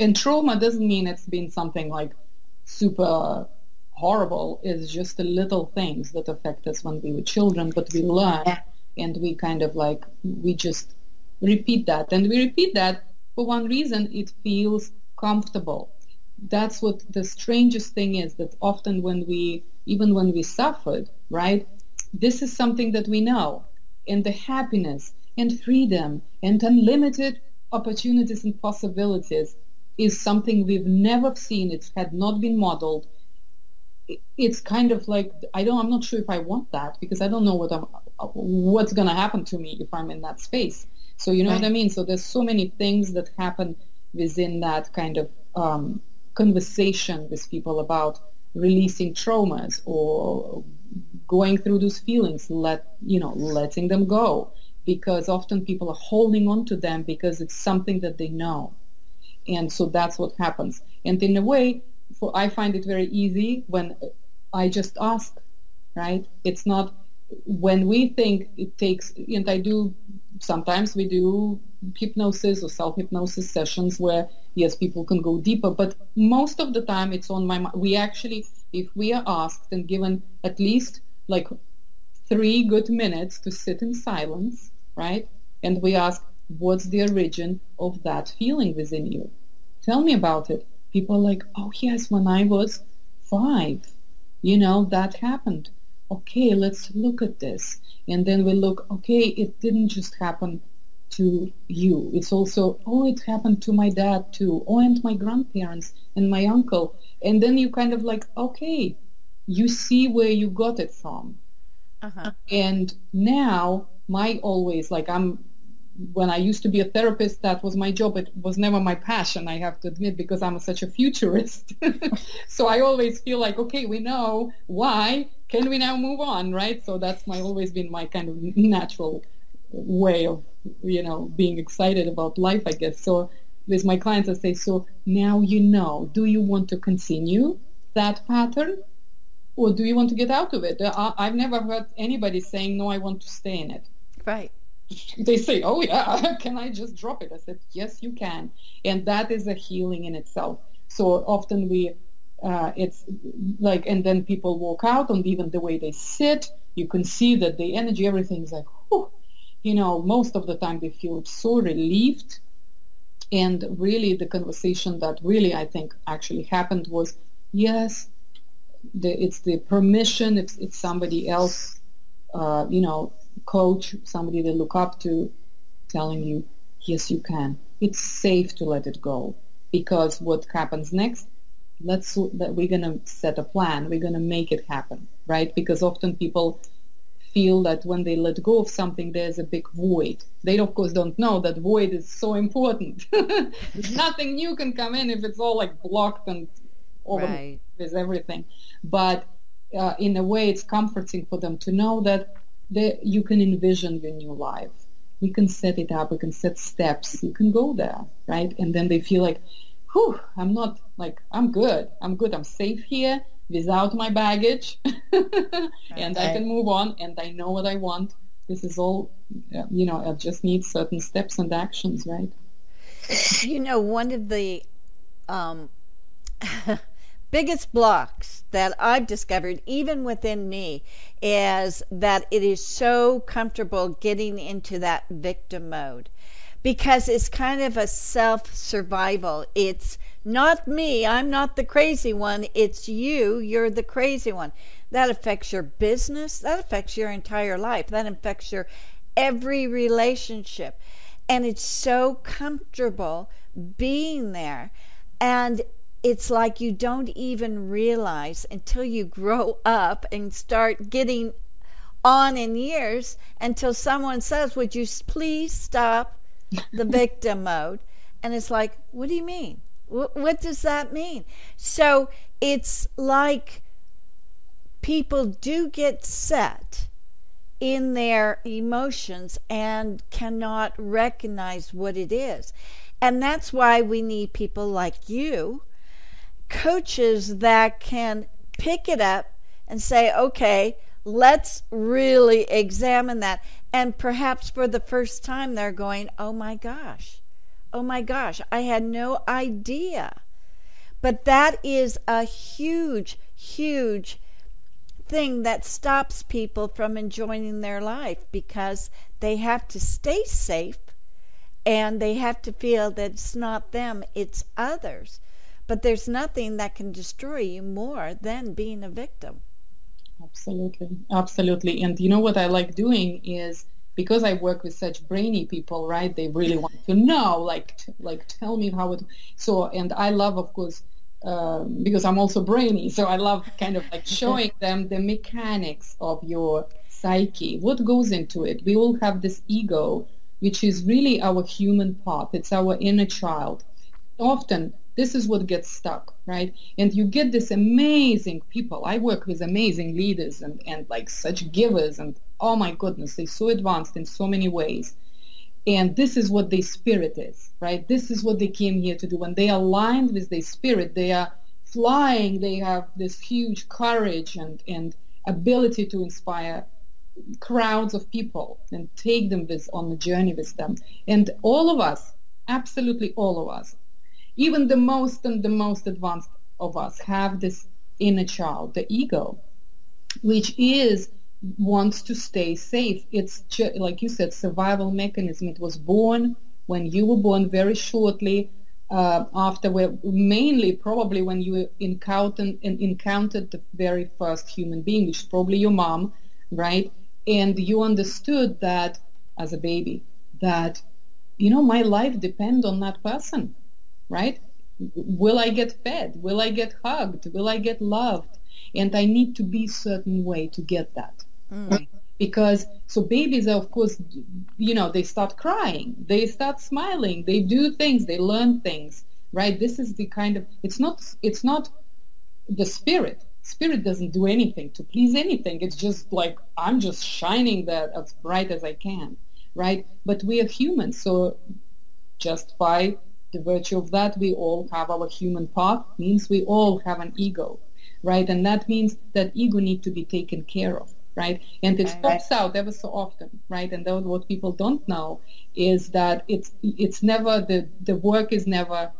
And trauma doesn't mean it's been something like super horrible. It's just the little things that affect us when we were children, but we learn and we kind of like, we just repeat that. And we repeat that for one reason, it feels comfortable that's what the strangest thing is that often when we even when we suffered right this is something that we know and the happiness and freedom and unlimited opportunities and possibilities is something we've never seen it had not been modeled it's kind of like i don't i'm not sure if i want that because i don't know what i'm what's going to happen to me if i'm in that space so you know right. what i mean so there's so many things that happen within that kind of um, conversation with people about releasing traumas or going through those feelings, let you know, letting them go. Because often people are holding on to them because it's something that they know. And so that's what happens. And in a way, for, I find it very easy when I just ask, right? It's not when we think it takes, and I do, sometimes we do hypnosis or self-hypnosis sessions where yes people can go deeper but most of the time it's on my we actually if we are asked and given at least like three good minutes to sit in silence right and we ask what's the origin of that feeling within you tell me about it people are like oh yes when i was five you know that happened okay let's look at this and then we look okay it didn't just happen to you. It's also, oh, it happened to my dad too, oh, and my grandparents and my uncle. And then you kind of like, okay, you see where you got it from. Uh-huh. And now my always, like I'm, when I used to be a therapist, that was my job. It was never my passion, I have to admit, because I'm such a futurist. so I always feel like, okay, we know why. Can we now move on, right? So that's my always been my kind of natural way of you know being excited about life i guess so with my clients i say so now you know do you want to continue that pattern or do you want to get out of it uh, i've never heard anybody saying no i want to stay in it right they say oh yeah can i just drop it? I said yes you can. And that is a healing in itself. So often we uh, it's like and then people walk out and even the way they sit. You can see that the energy everything is like whew, you know, most of the time they feel so relieved. And really the conversation that really I think actually happened was, yes, the, it's the permission, it's, it's somebody else, uh, you know, coach, somebody they look up to telling you, yes, you can. It's safe to let it go because what happens next let's that we're going to set a plan we're going to make it happen right because often people feel that when they let go of something, there's a big void. They, of course, don't know that void is so important. Nothing new can come in if it's all like blocked and over right. with everything. But uh, in a way, it's comforting for them to know that they, you can envision your new life. We can set it up. We can set steps. You can go there, right? And then they feel like, whew, I'm not like, I'm good. I'm good. I'm safe here without my baggage and. I can move on and I know what I want. This is all, you know, I just need certain steps and actions, right? You know, one of the um, biggest blocks that I've discovered, even within me, is that it is so comfortable getting into that victim mode because it's kind of a self survival. It's not me, I'm not the crazy one, it's you, you're the crazy one. That affects your business, that affects your entire life, that affects your every relationship. And it's so comfortable being there. And it's like you don't even realize until you grow up and start getting on in years until someone says, Would you please stop the victim mode. And it's like, what do you mean? What, what does that mean? So it's like people do get set in their emotions and cannot recognize what it is. And that's why we need people like you coaches that can pick it up and say, okay, let's really examine that. And perhaps for the first time, they're going, oh my gosh, oh my gosh, I had no idea. But that is a huge, huge thing that stops people from enjoying their life because they have to stay safe and they have to feel that it's not them, it's others. But there's nothing that can destroy you more than being a victim. Absolutely. Absolutely. And you know what I like doing is because I work with such brainy people, right? They really want to know, like, like tell me how it. So, and I love, of course, um, because I'm also brainy, so I love kind of like showing them the mechanics of your psyche, what goes into it. We all have this ego, which is really our human part. It's our inner child. Often, this is what gets stuck, right? And you get this amazing people. I work with amazing leaders and, and like such givers, and oh my goodness, they're so advanced in so many ways. And this is what their spirit is, right? This is what they came here to do. When they aligned with their spirit, they are flying. They have this huge courage and, and ability to inspire crowds of people and take them with, on the journey with them. And all of us, absolutely all of us, even the most and the most advanced of us have this inner child, the ego, which is wants to stay safe. It's like you said, survival mechanism. It was born when you were born very shortly uh, after, where, mainly probably when you encountered, encountered the very first human being, which is probably your mom, right? And you understood that as a baby, that, you know, my life depends on that person, right? Will I get fed? Will I get hugged? Will I get loved? And I need to be certain way to get that. Mm. Because so babies are of course you know they start crying, they start smiling, they do things, they learn things, right? This is the kind of it's not it's not the spirit. Spirit doesn't do anything to please anything. It's just like I'm just shining that as bright as I can, right? But we are humans, so just by the virtue of that, we all have our human part, means we all have an ego, right? And that means that ego need to be taken care of right? And it pops out ever so often, right? And that, what people don't know is that it's it's never the the work is never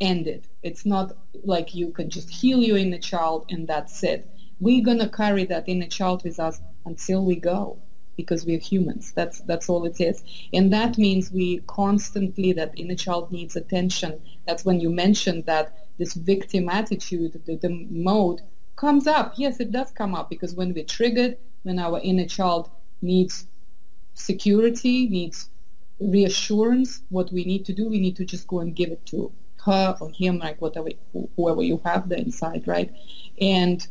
ended. It's not like you can just heal your inner child and that's it. We're gonna carry that inner child with us until we go because we're humans. That's that's all it is. And that means we constantly that inner child needs attention. That's when you mentioned that this victim attitude, the, the mode comes up. Yes, it does come up because when we're triggered, when our inner child needs security, needs reassurance, what we need to do, we need to just go and give it to her or him, like whatever, whoever you have there inside, right? And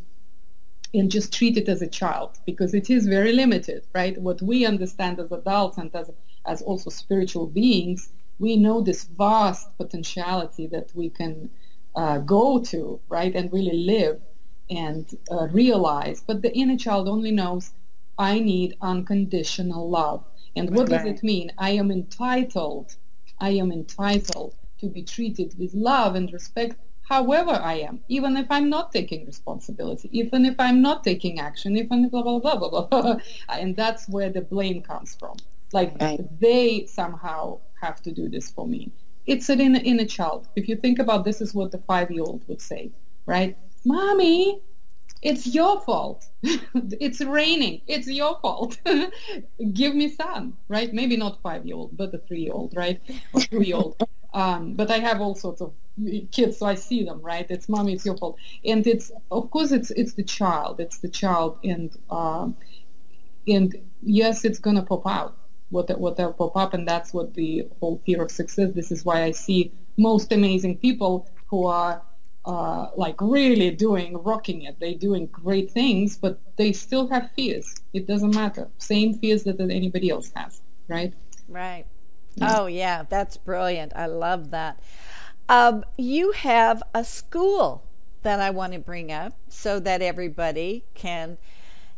and just treat it as a child because it is very limited, right? What we understand as adults and as as also spiritual beings, we know this vast potentiality that we can uh, go to, right, and really live and uh, realize. But the inner child only knows, I need unconditional love. And what right. does it mean? I am entitled. I am entitled to be treated with love and respect however I am, even if I'm not taking responsibility, even if I'm not taking action, even blah, blah, blah, blah, blah. and that's where the blame comes from. Like right. they somehow have to do this for me. It's an inner, inner child. If you think about this is what the five-year-old would say, right? Mommy, it's your fault. it's raining. It's your fault. Give me sun, right? Maybe not five-year-old, but a three-year-old, right? Or two-year-old. um, but I have all sorts of kids, so I see them, right? It's mommy, it's your fault. And it's, of course, it's it's the child. It's the child, and um, and yes, it's gonna pop out. What what they'll pop up, and that's what the whole fear of success. This is why I see most amazing people who are uh, like really doing, rocking it. They're doing great things, but they still have fears. It doesn't matter. Same fears that, that anybody else has, right? Right. Yeah. Oh, yeah, that's brilliant. I love that. Um, you have a school that I want to bring up so that everybody can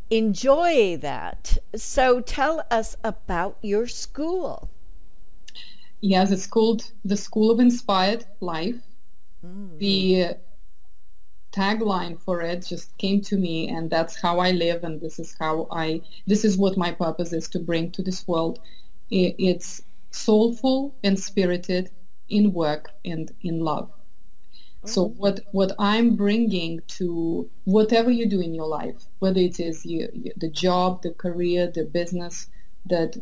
enjoy that. So tell us about your school. Yes, it's called the School of Inspired Life. Mm. The tagline for it just came to me and that's how I live and this is how I this is what my purpose is to bring to this world it's soulful and spirited in work and in love so mm-hmm. what what I'm bringing to whatever you do in your life whether it is you, you, the job the career the business that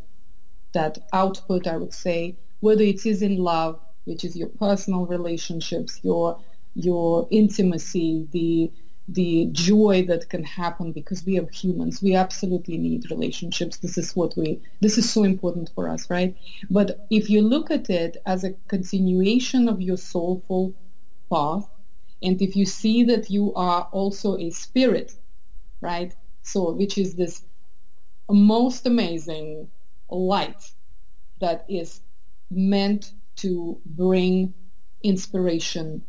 that output I would say whether it is in love which is your personal relationships your your intimacy, the the joy that can happen because we are humans. We absolutely need relationships. This is what we this is so important for us, right? But if you look at it as a continuation of your soulful path, and if you see that you are also a spirit, right? So which is this most amazing light that is meant to bring inspiration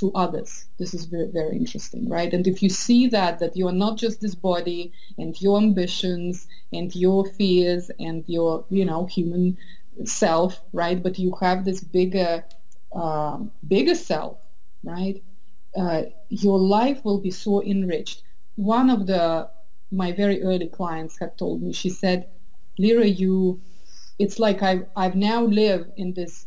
to others. This is very, very interesting, right? And if you see that, that you are not just this body and your ambitions and your fears and your, you know, human self, right? But you have this bigger, uh, bigger self, right? Uh, your life will be so enriched. One of the my very early clients had told me. She said, "Lira, you, it's like I've I've now lived in this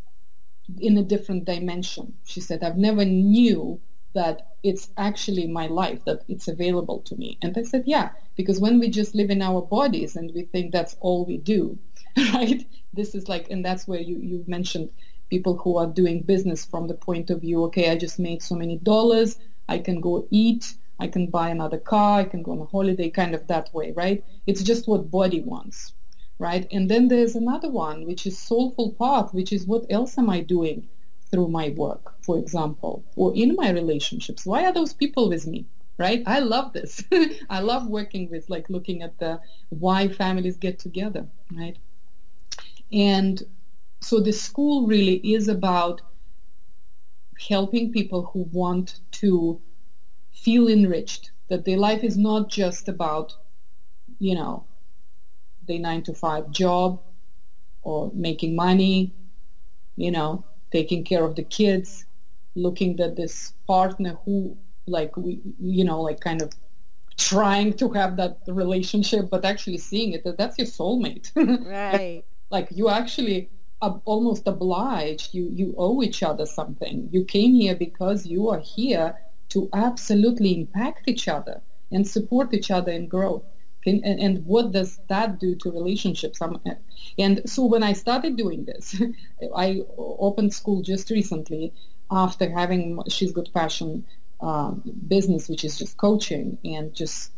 in a different dimension. She said, I've never knew that it's actually my life, that it's available to me. And I said, yeah, because when we just live in our bodies and we think that's all we do, right? This is like, and that's where you, you mentioned people who are doing business from the point of view, okay, I just made so many dollars, I can go eat, I can buy another car, I can go on a holiday, kind of that way, right? It's just what body wants right? And then there's another one, which is soulful path, which is what else am I doing through my work, for example, or in my relationships? Why are those people with me? Right? I love this. I love working with like looking at the why families get together, right? And so the school really is about helping people who want to feel enriched, that their life is not just about, you know, the nine to five job or making money, you know, taking care of the kids, looking at this partner who like we you know like kind of trying to have that relationship but actually seeing it that that's your soulmate. Right. Like you actually are almost obliged you you owe each other something. You came here because you are here to absolutely impact each other and support each other in growth and, and, what does that do to relationships? and so when I started doing this, I opened school just recently after having She's Got Passion uh, business, which is just coaching and just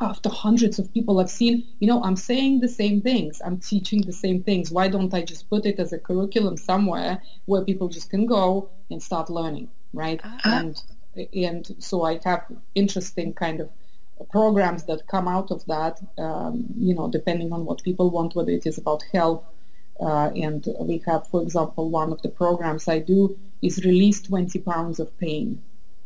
after hundreds of people I've seen, you know, I'm saying the same things. I'm teaching the same things. Why don't I just put it as a curriculum somewhere where people just can go and start learning, right? Uh-huh. And and so I have interesting kind of programs that come out of that, um, you know, depending on what people want, whether it is about health. Uh, and we have, for example, one of the programs I do is release 20 pounds of pain,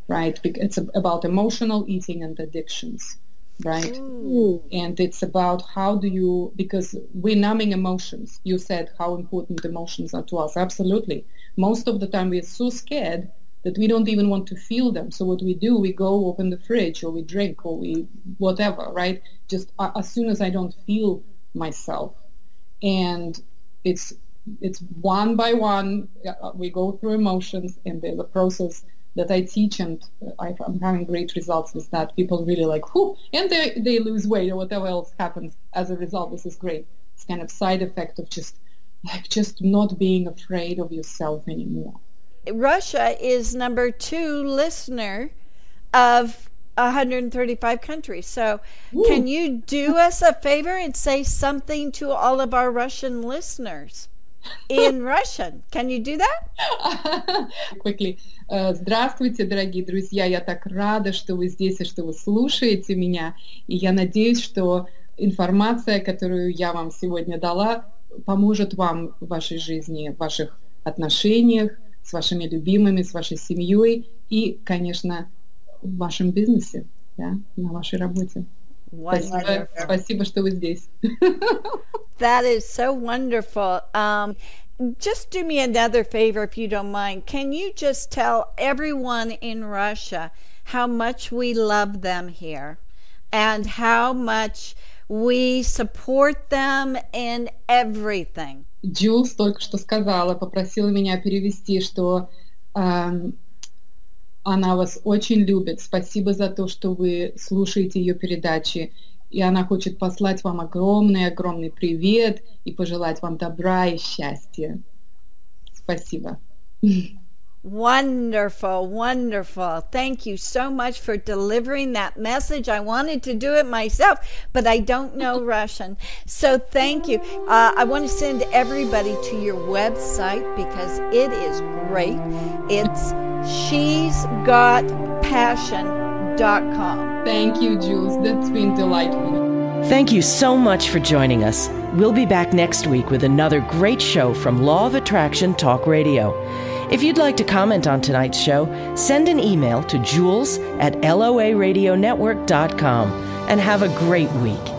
right? It's about emotional eating and addictions, right? Ooh. And it's about how do you, because we're numbing emotions. You said how important emotions are to us. Absolutely. Most of the time we're so scared that we don't even want to feel them. So what we do, we go open the fridge or we drink or we whatever, right? Just uh, as soon as I don't feel myself, and it's it's one by one. Uh, we go through emotions, and there's a process that I teach, and I, am having great results with that. People really like, whoo, and they they lose weight or whatever else happens as a result. This is great. It's kind of side effect of just like just not being afraid of yourself anymore. Russia is number two listener of 135 countries. So, Ooh. can you do us a favor and say something to all of our Russian listeners in Russian? Can you do that? Quickly. Здравствуйте, дорогие друзья. Я так рада, что вы здесь и что вы слушаете меня. И я надеюсь, что информация, которую я вам сегодня дала, поможет вам в вашей жизни, в ваших отношениях, с вашими любимыми, с вашей семьей и, конечно, в вашем бизнесе, да, на вашей работе. Спасибо, спасибо, что вы здесь. that is so wonderful. Um, just do me another favor if you don't mind. Can you just tell everyone in Russia how much we love them here and how much we support them in everything? Джулс только что сказала, попросила меня перевести, что э, она вас очень любит. Спасибо за то, что вы слушаете ее передачи. И она хочет послать вам огромный-огромный привет и пожелать вам добра и счастья. Спасибо. Wonderful, wonderful. Thank you so much for delivering that message. I wanted to do it myself, but I don't know Russian. So thank you. Uh, I want to send everybody to your website because it is great. It's she's got passion.com. Thank you, Jewels. That's been delightful. Thank you so much for joining us. We'll be back next week with another great show from Law of Attraction Talk Radio. If you'd like to comment on tonight's show, send an email to jules at loaradionetwork.com and have a great week.